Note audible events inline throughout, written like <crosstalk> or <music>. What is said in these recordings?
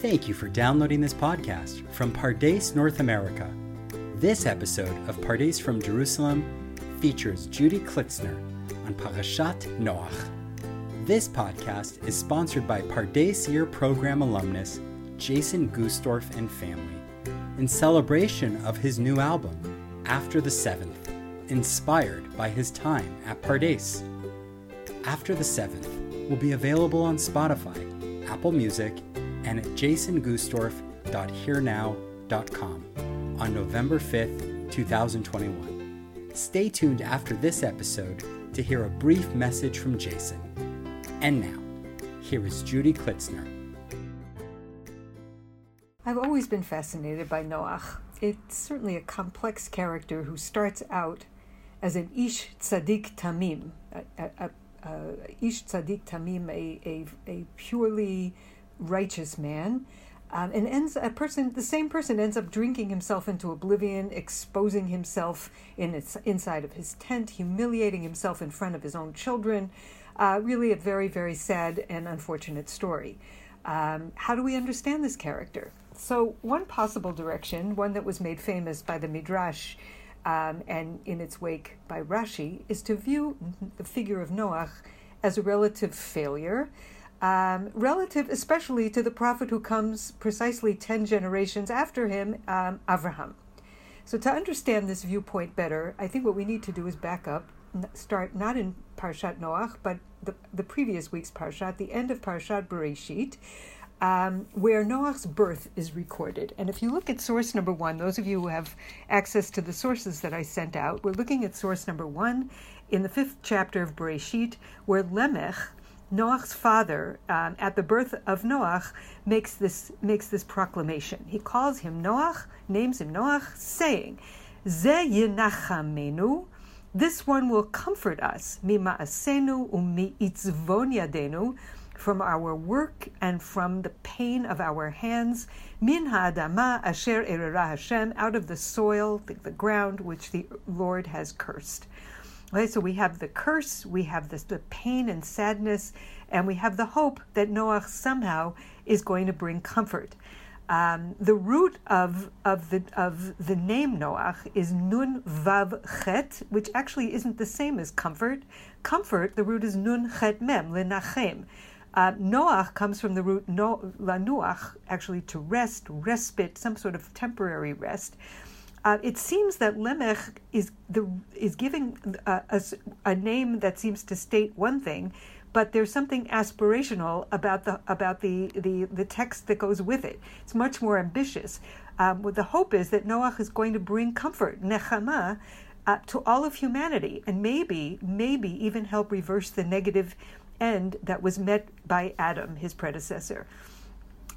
Thank you for downloading this podcast from Pardes, North America. This episode of Pardes from Jerusalem features Judy Klitsner on Parashat Noach. This podcast is sponsored by Pardes Year Program alumnus Jason Gustorf and family in celebration of his new album, After the Seventh, inspired by his time at Pardes. After the Seventh will be available on Spotify, Apple Music, and at jasongustorf.hearnow.com on November 5th, 2021. Stay tuned after this episode to hear a brief message from Jason. And now, here is Judy Klitsner. I've always been fascinated by Noach. It's certainly a complex character who starts out as an Ish Tzadik Tamim, a, a, a, Ish Tzadik Tamim, a, a, a purely righteous man, um, and ends a person the same person ends up drinking himself into oblivion, exposing himself in its inside of his tent, humiliating himself in front of his own children. Uh, really, a very very sad and unfortunate story. Um, how do we understand this character? So, one possible direction, one that was made famous by the Midrash um, and in its wake by Rashi, is to view the figure of Noach as a relative failure, um, relative especially to the prophet who comes precisely 10 generations after him, um, Avraham. So, to understand this viewpoint better, I think what we need to do is back up, start not in Parshat Noach, but the, the previous week's Parshat, the end of Parshat Bereshit um, where Noach's birth is recorded. And if you look at source number one, those of you who have access to the sources that I sent out, we're looking at source number one in the fifth chapter of Bereshit, where Lemech, Noach's father, um, at the birth of Noach, makes this makes this proclamation. He calls him Noach, names him Noach, saying, "Ze yinachamenu." This one will comfort us, mima'asenu umi itzvon yadenu, from our work and from the pain of our hands. Min ha'adama asher erera Hashem, out of the soil, the, the ground which the Lord has cursed. Okay, so we have the curse, we have this, the pain and sadness, and we have the hope that Noah somehow is going to bring comfort. Um, the root of of the of the name Noach is Nun Vav Chet, which actually isn't the same as comfort. Comfort, the root is Nun Chet Mem Lenachem. Uh, Noach comes from the root no, lanuach, actually to rest, respite, some sort of temporary rest. Uh, it seems that Lemech is the is giving a, a, a, name that seems to state one thing, but there's something aspirational about the about the, the, the text that goes with it. It's much more ambitious. Um, the hope is that Noach is going to bring comfort, nechama, uh, to all of humanity, and maybe maybe even help reverse the negative end that was met by Adam, his predecessor.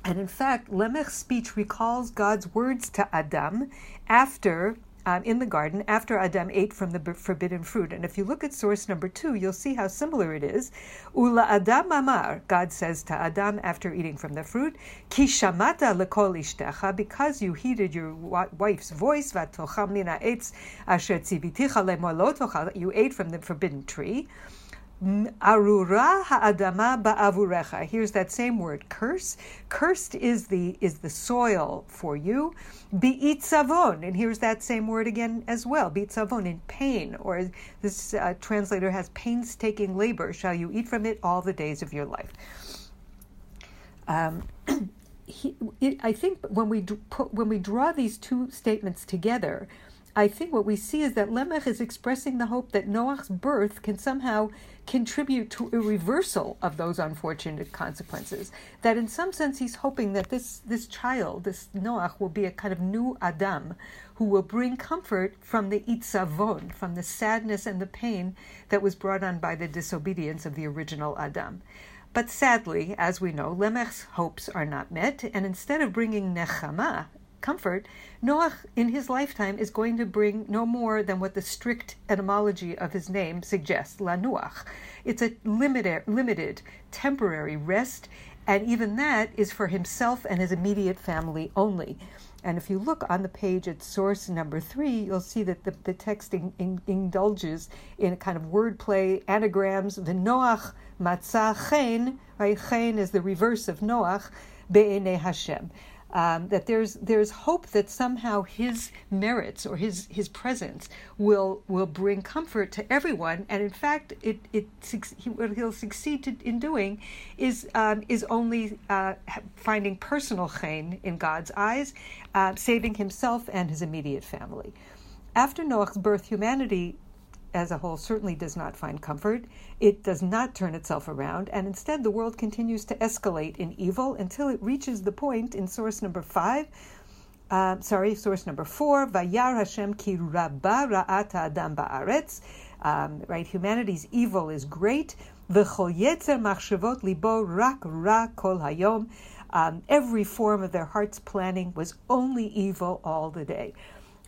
And in fact, Lemech's speech recalls God's words to Adam after, um, in the garden, after Adam ate from the forbidden fruit. And if you look at source number two, you'll see how similar it is. Ula Adam Amar, God says to Adam after eating from the fruit, Ki shamata lekol ishtecha, because you heeded your wife's voice, vatocham mina etz asher tziviticha you ate from the forbidden tree. Arura ha'adama ba'avurecha. Here's that same word, curse. Cursed is the is the soil for you. Bi'itzavon, and here's that same word again as well. Bi'itzavon, in pain, or this uh, translator has painstaking labor. Shall you eat from it all the days of your life? Um, <clears throat> he, it, I think when we put, when we draw these two statements together, I think what we see is that Lemech is expressing the hope that Noach's birth can somehow contribute to a reversal of those unfortunate consequences. That in some sense he's hoping that this, this child, this Noach, will be a kind of new Adam who will bring comfort from the itzavon, from the sadness and the pain that was brought on by the disobedience of the original Adam. But sadly, as we know, Lemech's hopes are not met, and instead of bringing nechama, comfort, Noach in his lifetime is going to bring no more than what the strict etymology of his name suggests, lanuach. It's a limited, limited, temporary rest, and even that is for himself and his immediate family only. And if you look on the page at source number three, you'll see that the, the text in, in, indulges in a kind of wordplay, anagrams. The Noach matzah chen, right? Chen is the reverse of Noach. be'ene Hashem um, that there's there's hope that somehow his merits or his his presence will will bring comfort to everyone, and in fact, it it what he'll succeed to, in doing is um, is only uh, finding personal chen in God's eyes, uh, saving himself and his immediate family. After Noah's birth, humanity as a whole certainly does not find comfort. It does not turn itself around, and instead the world continues to escalate in evil until it reaches the point in source number five. Uh, sorry, source number four. Vayar Hashem ki rabba ra'ata adam ba'aretz. Um, right, humanity's evil is great. V'chol yetzer machshavot libo rak ra kol hayom. Um, every form of their heart's planning was only evil all the day.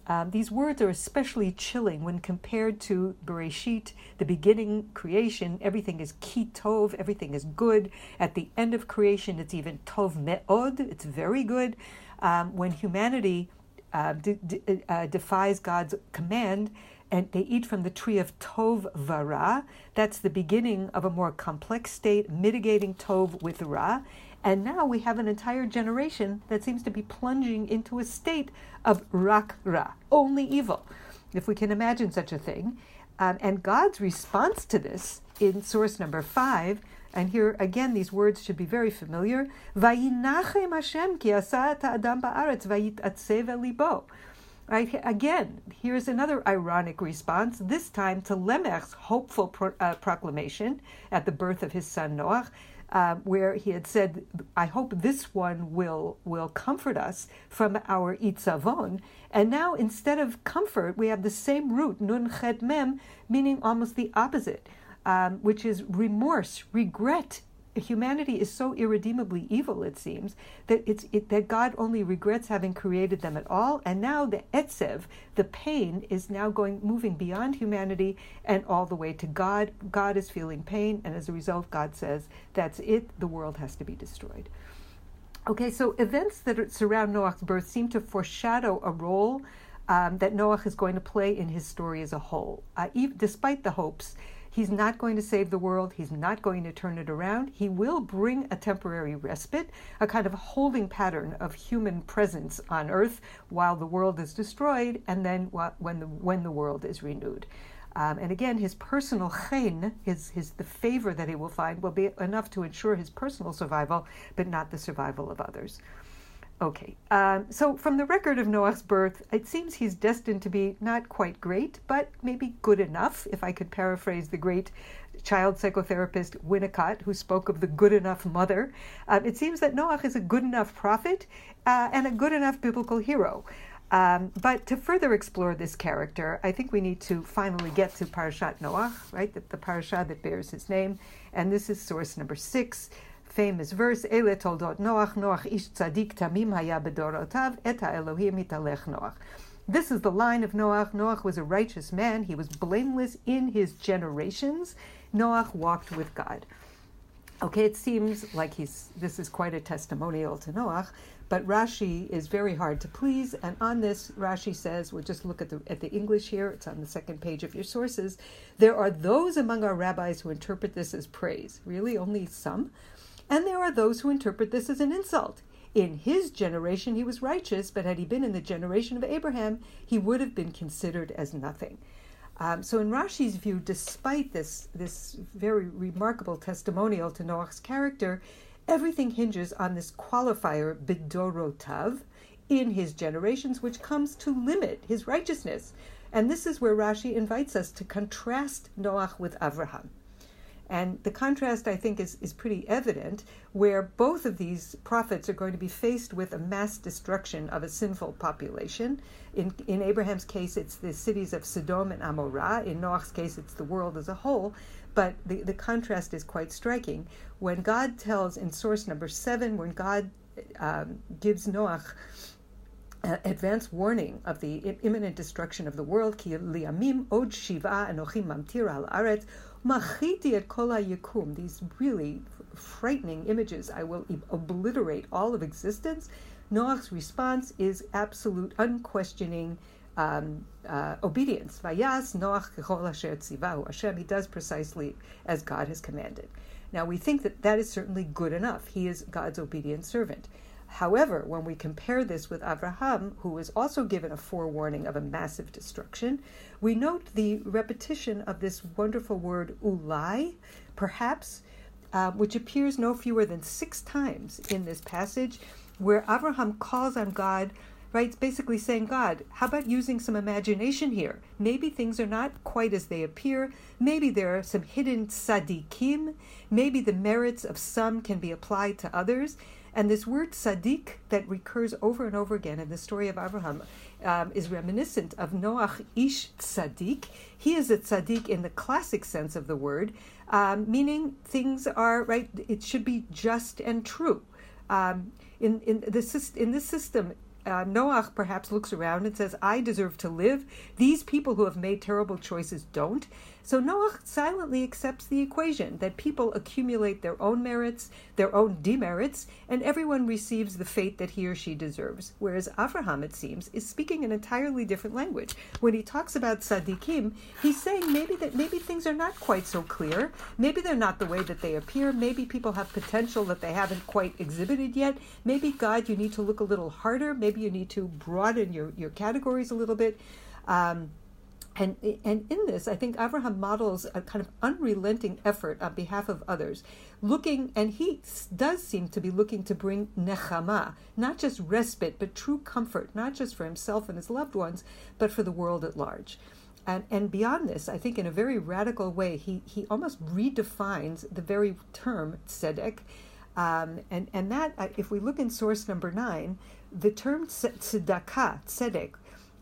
Um, these words are especially chilling when compared to Bereshit, the beginning creation. Everything is kitov, everything is good. At the end of creation, it's even tov me'od, it's very good. Um, when humanity uh, uh, defies God's command, and they eat from the tree of Tov Vara. That's the beginning of a more complex state, mitigating Tov with Ra. And now we have an entire generation that seems to be plunging into a state of rak ra, only evil, if we can imagine such a thing. Um, and God's response to this in source number five, and here again these words should be very familiar. Right again, here's another ironic response. This time to Lemech's hopeful pro- uh, proclamation at the birth of his son Noach uh, where he had said, "I hope this one will will comfort us from our itzavon." And now, instead of comfort, we have the same root nun chet mem, meaning almost the opposite, um, which is remorse, regret, humanity is so irredeemably evil, it seems, that it's it, that God only regrets having created them at all, and now the etzev, the pain, is now going moving beyond humanity and all the way to God. God is feeling pain, and as a result, God says, "That's it. The world has to be destroyed." Okay, so events that surround Noah's birth seem to foreshadow a role um, that Noah is going to play in his story as a whole, uh, even, despite the hopes He's not going to save the world. He's not going to turn it around. He will bring a temporary respite, a kind of holding pattern of human presence on earth while the world is destroyed and then when the, when the world is renewed. Um, and again, his personal chen, his, his, the favor that he will find, will be enough to ensure his personal survival, but not the survival of others. Okay, um, so from the record of Noah's birth, it seems he's destined to be not quite great, but maybe good enough, if I could paraphrase the great child psychotherapist Winnicott, who spoke of the good enough mother. Um, it seems that Noah is a good enough prophet uh, and a good enough biblical hero. Um, but to further explore this character, I think we need to finally get to Parashat Noah, right? The, the parasha that bears his name. And this is source number six famous verse, Ele toldot Noach, Noach ish tzadik tamim haya bedorotav, et Elohim italech Noach. This is the line of Noach. Noach was a righteous man. He was blameless in his generations. Noach walked with God. Okay, it seems like he's this is quite a testimonial to Noach, but Rashi is very hard to please. And on this, Rashi says, we'll just look at the at the English here. It's on the second page of your sources. There are those among our rabbis who interpret this as praise. Really, only some and there are those who interpret this as an insult. In his generation, he was righteous, but had he been in the generation of Abraham, he would have been considered as nothing. Um, so, in Rashi's view, despite this, this very remarkable testimonial to Noach's character, everything hinges on this qualifier, bidorotav, in his generations, which comes to limit his righteousness. And this is where Rashi invites us to contrast Noach with Avraham. And the contrast, I think, is, is pretty evident, where both of these prophets are going to be faced with a mass destruction of a sinful population. In, in Abraham's case, it's the cities of Sodom and Amorah. In Noach's case, it's the world as a whole. But the, the contrast is quite striking. When God tells in source number seven, when God um, gives Noach uh, advance warning of the imminent destruction of the world, ki liamim od shiva anochim mamtir al aretz Machiti et kol these really frightening images. I will obliterate all of existence. Noach's response is absolute, unquestioning um, uh, obedience. Vayas Noach kechol asher tzivahu. Hashem, he does precisely as God has commanded. Now we think that that is certainly good enough. He is God's obedient servant. However, when we compare this with Avraham, who was also given a forewarning of a massive destruction, we note the repetition of this wonderful word ulai, perhaps, uh, which appears no fewer than six times in this passage, where Avraham calls on God right? Basically saying, God, how about using some imagination here? Maybe things are not quite as they appear. Maybe there are some hidden tzaddikim. Maybe the merits of some can be applied to others. And this word tzaddik that recurs over and over again in the story of Abraham um, is reminiscent of Noach ish tzaddik. He is a tzaddik in the classic sense of the word, um, meaning things are right. It should be just and true. Um, in in this in this system, uh, Noach perhaps looks around and says, I deserve to live. These people who have made terrible choices don't. So Noah silently accepts the equation that people accumulate their own merits, their own demerits, and everyone receives the fate that he or she deserves. Whereas Avraham, it seems, is speaking an entirely different language. When he talks about tzaddikim, he's saying maybe that maybe things are not quite so clear. Maybe they're not the way that they appear. Maybe people have potential that they haven't quite exhibited yet. Maybe God, you need to look a little harder. Maybe you need to broaden your, your categories a little bit. Um, and, and in this, I think Abraham models a kind of unrelenting effort on behalf of others, looking, and he does seem to be looking to bring nechama, not just respite, but true comfort, not just for himself and his loved ones, but for the world at large. And, and beyond this, I think in a very radical way, he, he almost redefines the very term tzedek. Um, and, and that, uh, if we look in source number nine, the term tzedakah, tzedek,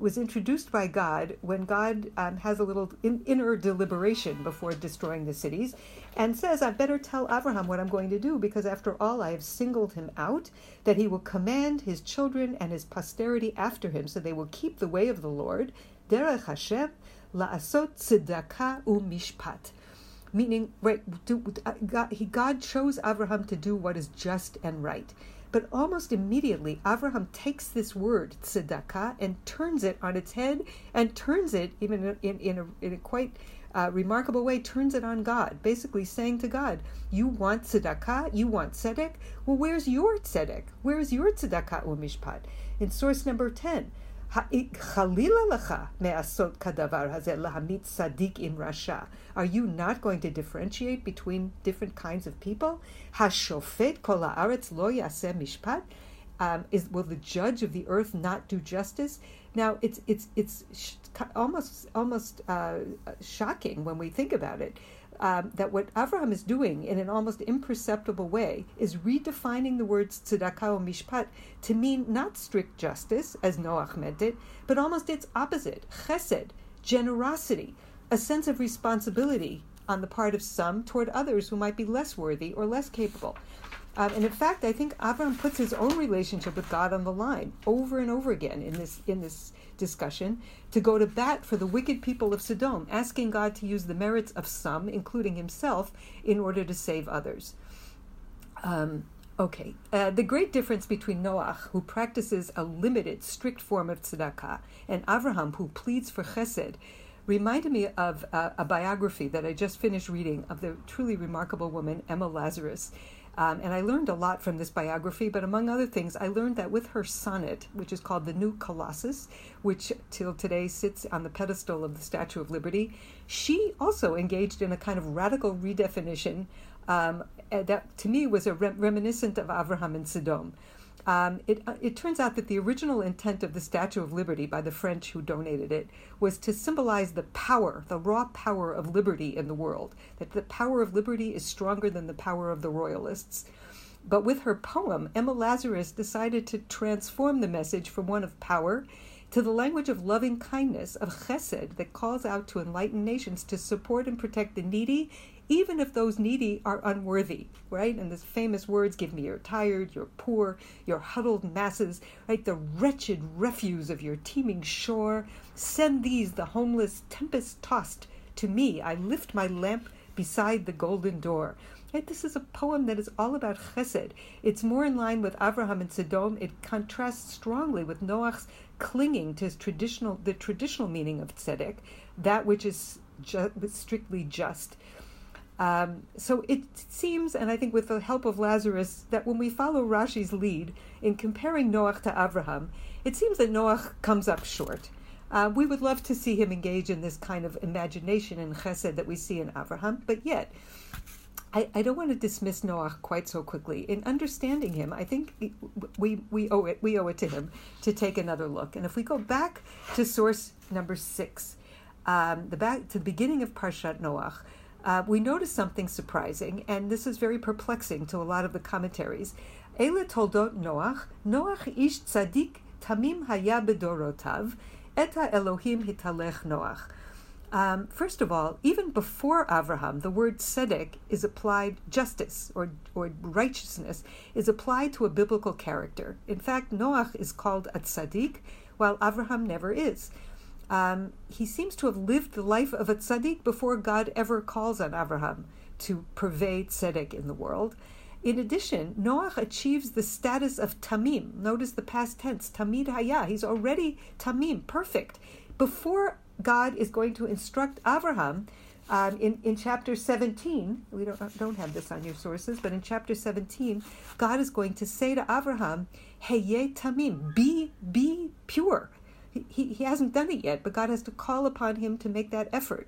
was introduced by God when God um, has a little in, inner deliberation before destroying the cities and says, I better tell Abraham what I'm going to do because after all I have singled him out, that he will command his children and his posterity after him so they will keep the way of the Lord, derech Hashem, la'asot tzedakah u'mishpat. Meaning, right, uh, God, God chose Abraham to do what is just and right. But almost immediately, Avraham takes this word, tzedakah, and turns it on its head and turns it, even in, in, a, in a quite uh, remarkable way, turns it on God, basically saying to God, You want tzedakah? You want tzedek? Well, where's your tzedek? Where's your tzedakah umishpat? In source number 10, are you not going to differentiate between different kinds of people? Um, is will the judge of the earth not do justice? Now it's it's it's almost almost uh, shocking when we think about it um, that what Avraham is doing in an almost imperceptible way is redefining the words tzedakah and mishpat to mean not strict justice, as Noach meant it, but almost its opposite, chesed, generosity, a sense of responsibility on the part of some toward others who might be less worthy or less capable. Um, and in fact, I think Abraham puts his own relationship with God on the line over and over again in this in this discussion to go to bat for the wicked people of Sodom, asking God to use the merits of some, including himself, in order to save others. Um, okay, uh, the great difference between Noach, who practices a limited, strict form of tzedakah, and Abraham, who pleads for chesed, reminded me of uh, a biography that I just finished reading of the truly remarkable woman Emma Lazarus. Um, and I learned a lot from this biography, but among other things, I learned that with her sonnet, which is called The New Colossus, which till today sits on the pedestal of the Statue of Liberty, she also engaged in a kind of radical redefinition um, that to me was a reminiscent of Avraham and Sodom. Um, it, uh, it turns out that the original intent of the Statue of Liberty by the French who donated it was to symbolize the power, the raw power of liberty in the world, that the power of liberty is stronger than the power of the royalists. But with her poem, Emma Lazarus decided to transform the message from one of power to the language of loving kindness, of chesed, that calls out to enlightened nations to support and protect the needy even if those needy are unworthy, right? And the famous words give me you're tired, you're poor, your huddled masses, right? The wretched refuse of your teeming shore. Send these, the homeless, tempest tossed, to me. I lift my lamp beside the golden door. Right? This is a poem that is all about chesed. It's more in line with Avraham and Sodom. It contrasts strongly with Noach's clinging to his traditional, the traditional meaning of tzedek, that which is ju- strictly just. Um, so it seems, and I think with the help of Lazarus, that when we follow Rashi's lead in comparing Noach to Avraham, it seems that Noach comes up short. Uh, we would love to see him engage in this kind of imagination and chesed that we see in Avraham, but yet, I, I don't want to dismiss Noach quite so quickly. In understanding him, I think we, we owe it we owe it to him to take another look. And if we go back to source number six, um, the back to the beginning of Parshat Noach, uh, we notice something surprising, and this is very perplexing to a lot of the commentaries. Ele toldot Noach, Noach ish tzadik tamim haya bedorotav, eta Elohim hitalech Noach. Um, first of all, even before Avraham, the word tzedek is applied, justice or, or righteousness is applied to a biblical character. In fact, Noach is called a tzaddik, while Avraham never is. Um, he seems to have lived the life of a tzaddik before God ever calls on Abraham to pervade tzedek in the world. In addition, Noach achieves the status of tamim. Notice the past tense, tamid haya. He's already tamim, perfect. Before God is going to instruct Abraham um, in, in chapter 17, we don't, don't have this on your sources, but in chapter 17, God is going to say to Abraham, Heye tamim, be, be pure. He, he hasn't done it yet, but God has to call upon him to make that effort.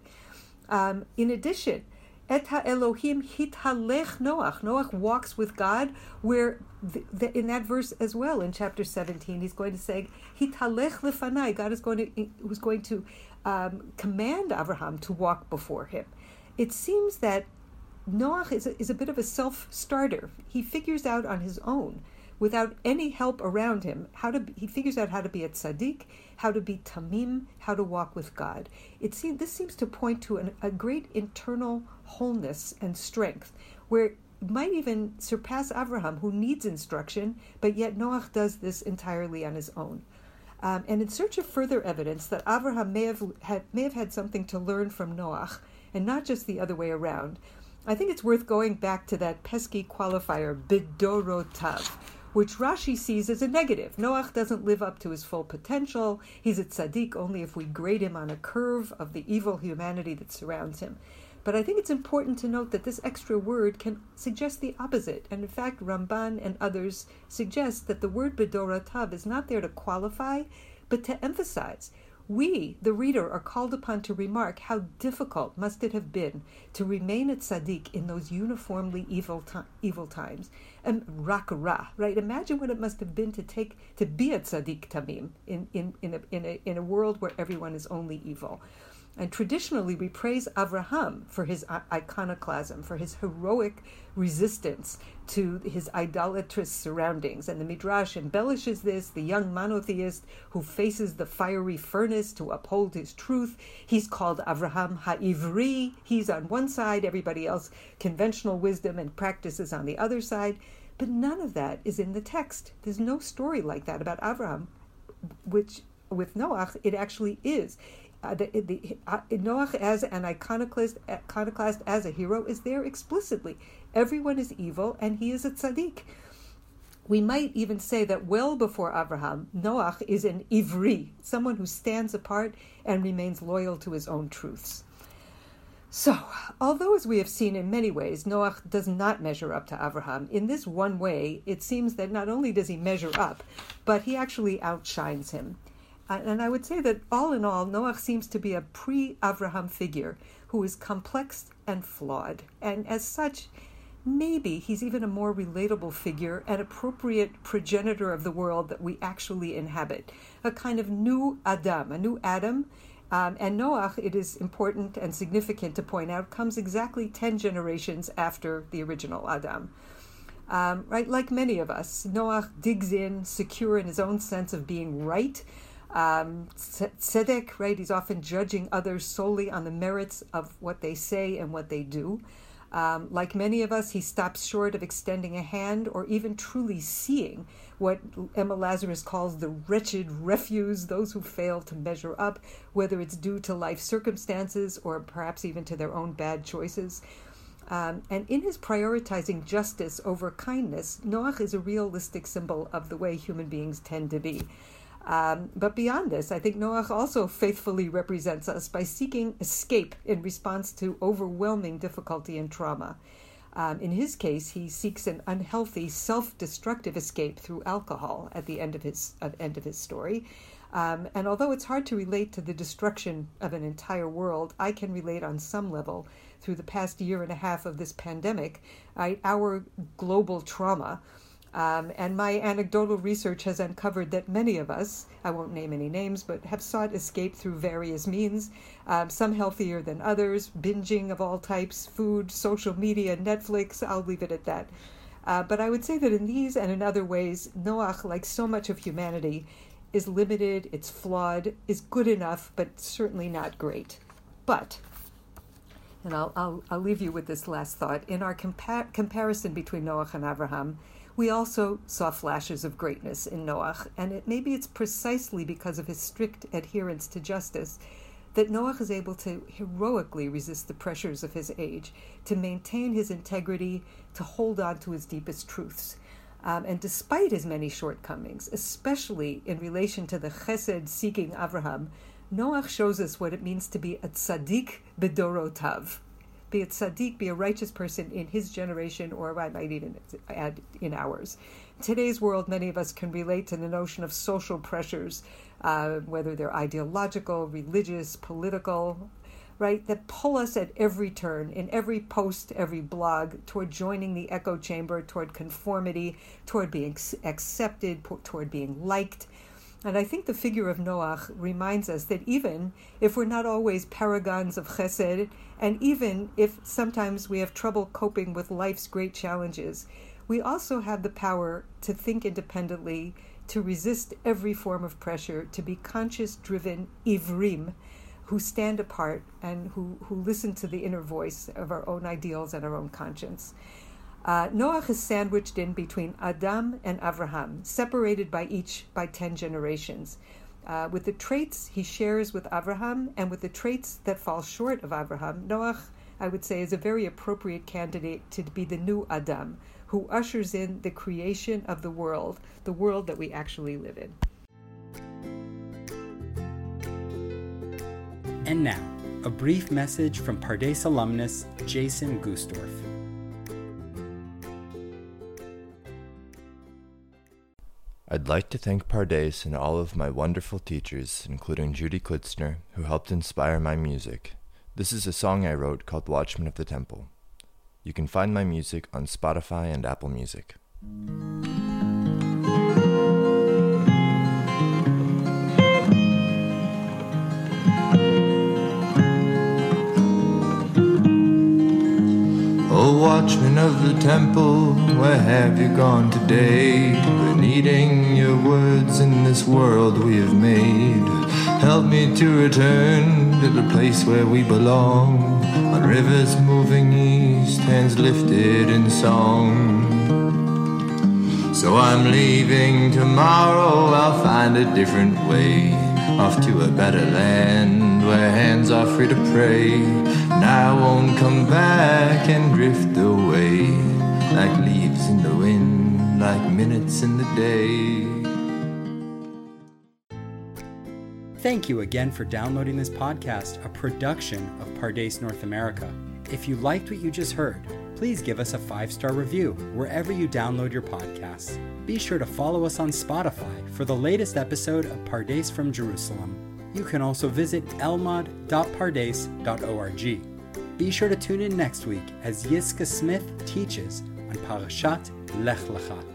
Um, in addition, Et Elohim hitalech Noach. Noach walks with God, where the, the, in that verse as well, in chapter 17, he's going to say, hitalech lefanai. God is going to, who's going to um, command Abraham to walk before him. It seems that Noach is a, is a bit of a self starter. He figures out on his own without any help around him. How to he figures out how to be a tzaddik, how to be tamim, how to walk with God. It seems this seems to point to an, a great internal wholeness and strength, where it might even surpass Abraham, who needs instruction, but yet Noach does this entirely on his own. Um, and in search of further evidence that Abraham may have had may have had something to learn from Noach, and not just the other way around, I think it's worth going back to that pesky qualifier bidorotav, which Rashi sees as a negative. Noach doesn't live up to his full potential. He's a tzaddik only if we grade him on a curve of the evil humanity that surrounds him. But I think it's important to note that this extra word can suggest the opposite. And in fact, Ramban and others suggest that the word bedoratav is not there to qualify, but to emphasize we, the reader, are called upon to remark how difficult must it have been to remain a tzaddik in those uniformly evil, evil times. And rak ra, right? Imagine what it must have been to take to be a tzaddik tamim in, in, in, a, in, a, in a world where everyone is only evil. And traditionally, we praise Avraham for his iconoclasm, for his heroic resistance to his idolatrous surroundings. And the Midrash embellishes this the young monotheist who faces the fiery furnace to uphold his truth. He's called Avraham Ha'ivri. He's on one side, everybody else, conventional wisdom and practices on the other side. But none of that is in the text. There's no story like that about Avraham, which with Noach, it actually is uh, the, the uh, Noach as an iconoclast, iconoclast as a hero is there explicitly. Everyone is evil, and he is a tzaddik. We might even say that well before Abraham, Noach is an ivri, someone who stands apart and remains loyal to his own truths. So, although as we have seen in many ways, Noach does not measure up to Abraham, in this one way, it seems that not only does he measure up, but he actually outshines him. And I would say that all in all, Noach seems to be a pre Avraham figure who is complex and flawed. And as such, maybe he's even a more relatable figure, an appropriate progenitor of the world that we actually inhabit, a kind of new Adam, a new Adam. Um, and Noach, it is important and significant to point out, comes exactly 10 generations after the original Adam. Um, right, like many of us, Noach digs in, secure in his own sense of being right, um, tzedek, right? He's often judging others solely on the merits of what they say and what they do. Um, like many of us, he stops short of extending a hand or even truly seeing what Emma Lazarus calls the wretched refuse, those who fail to measure up, whether it's due to life circumstances or perhaps even to their own bad choices. Um, and in his prioritizing justice over kindness, Noach is a realistic symbol of the way human beings tend to be. Um, but beyond this, I think Noach also faithfully represents us by seeking escape in response to overwhelming difficulty and trauma. Um, in his case, he seeks an unhealthy, self-destructive escape through alcohol at the end of his end of his story. Um, and although it's hard to relate to the destruction of an entire world, I can relate on some level through the past year and a half of this pandemic, I, our global trauma. Um, and my anecdotal research has uncovered that many of us, I won't name any names, but have sought escape through various means, um, some healthier than others, binging of all types, food, social media, Netflix, I'll leave it at that. Uh, but I would say that in these and in other ways, Noach, like so much of humanity, is limited, it's flawed, is good enough, but certainly not great. But and I'll, I'll, I'll leave you with this last thought. In our compa- comparison between Noach and Abraham, we also saw flashes of greatness in Noach, and it, maybe it's precisely because of his strict adherence to justice that Noach is able to heroically resist the pressures of his age, to maintain his integrity, to hold on to his deepest truths. Um, and despite his many shortcomings, especially in relation to the chesed seeking Abraham, Noach shows us what it means to be a tzaddik bedorotav, be a tzaddik, be a righteous person in his generation, or I might even add in ours. In today's world, many of us can relate to the notion of social pressures, uh, whether they're ideological, religious, political, right, that pull us at every turn, in every post, every blog, toward joining the echo chamber, toward conformity, toward being accepted, toward being liked. And I think the figure of Noach reminds us that even if we're not always paragons of chesed, and even if sometimes we have trouble coping with life's great challenges, we also have the power to think independently, to resist every form of pressure, to be conscious driven ivrim, who stand apart and who, who listen to the inner voice of our own ideals and our own conscience. Uh, Noach is sandwiched in between Adam and Avraham, separated by each by ten generations. Uh, with the traits he shares with Avraham and with the traits that fall short of Avraham, Noach, I would say, is a very appropriate candidate to be the new Adam, who ushers in the creation of the world, the world that we actually live in. And now, a brief message from Pardes alumnus Jason Gustorf. I'd like to thank Pardes and all of my wonderful teachers, including Judy Klitsner, who helped inspire my music. This is a song I wrote called Watchman of the Temple. You can find my music on Spotify and Apple Music. Oh, watchman of the temple, where have you gone today? Eating your words in this world we have made. Help me to return to the place where we belong. On rivers moving east, hands lifted in song. So I'm leaving tomorrow, I'll find a different way. Off to a better land where hands are free to pray. And I won't come back and drift away like leaves in the wind, like minutes in the day. Thank you again for downloading this podcast, a production of Pardes North America. If you liked what you just heard, please give us a five star review wherever you download your podcasts. Be sure to follow us on Spotify for the latest episode of Pardes from Jerusalem. You can also visit elmad.pardes.org. Be sure to tune in next week as Yiscah Smith teaches on Parashat Lech Lecha.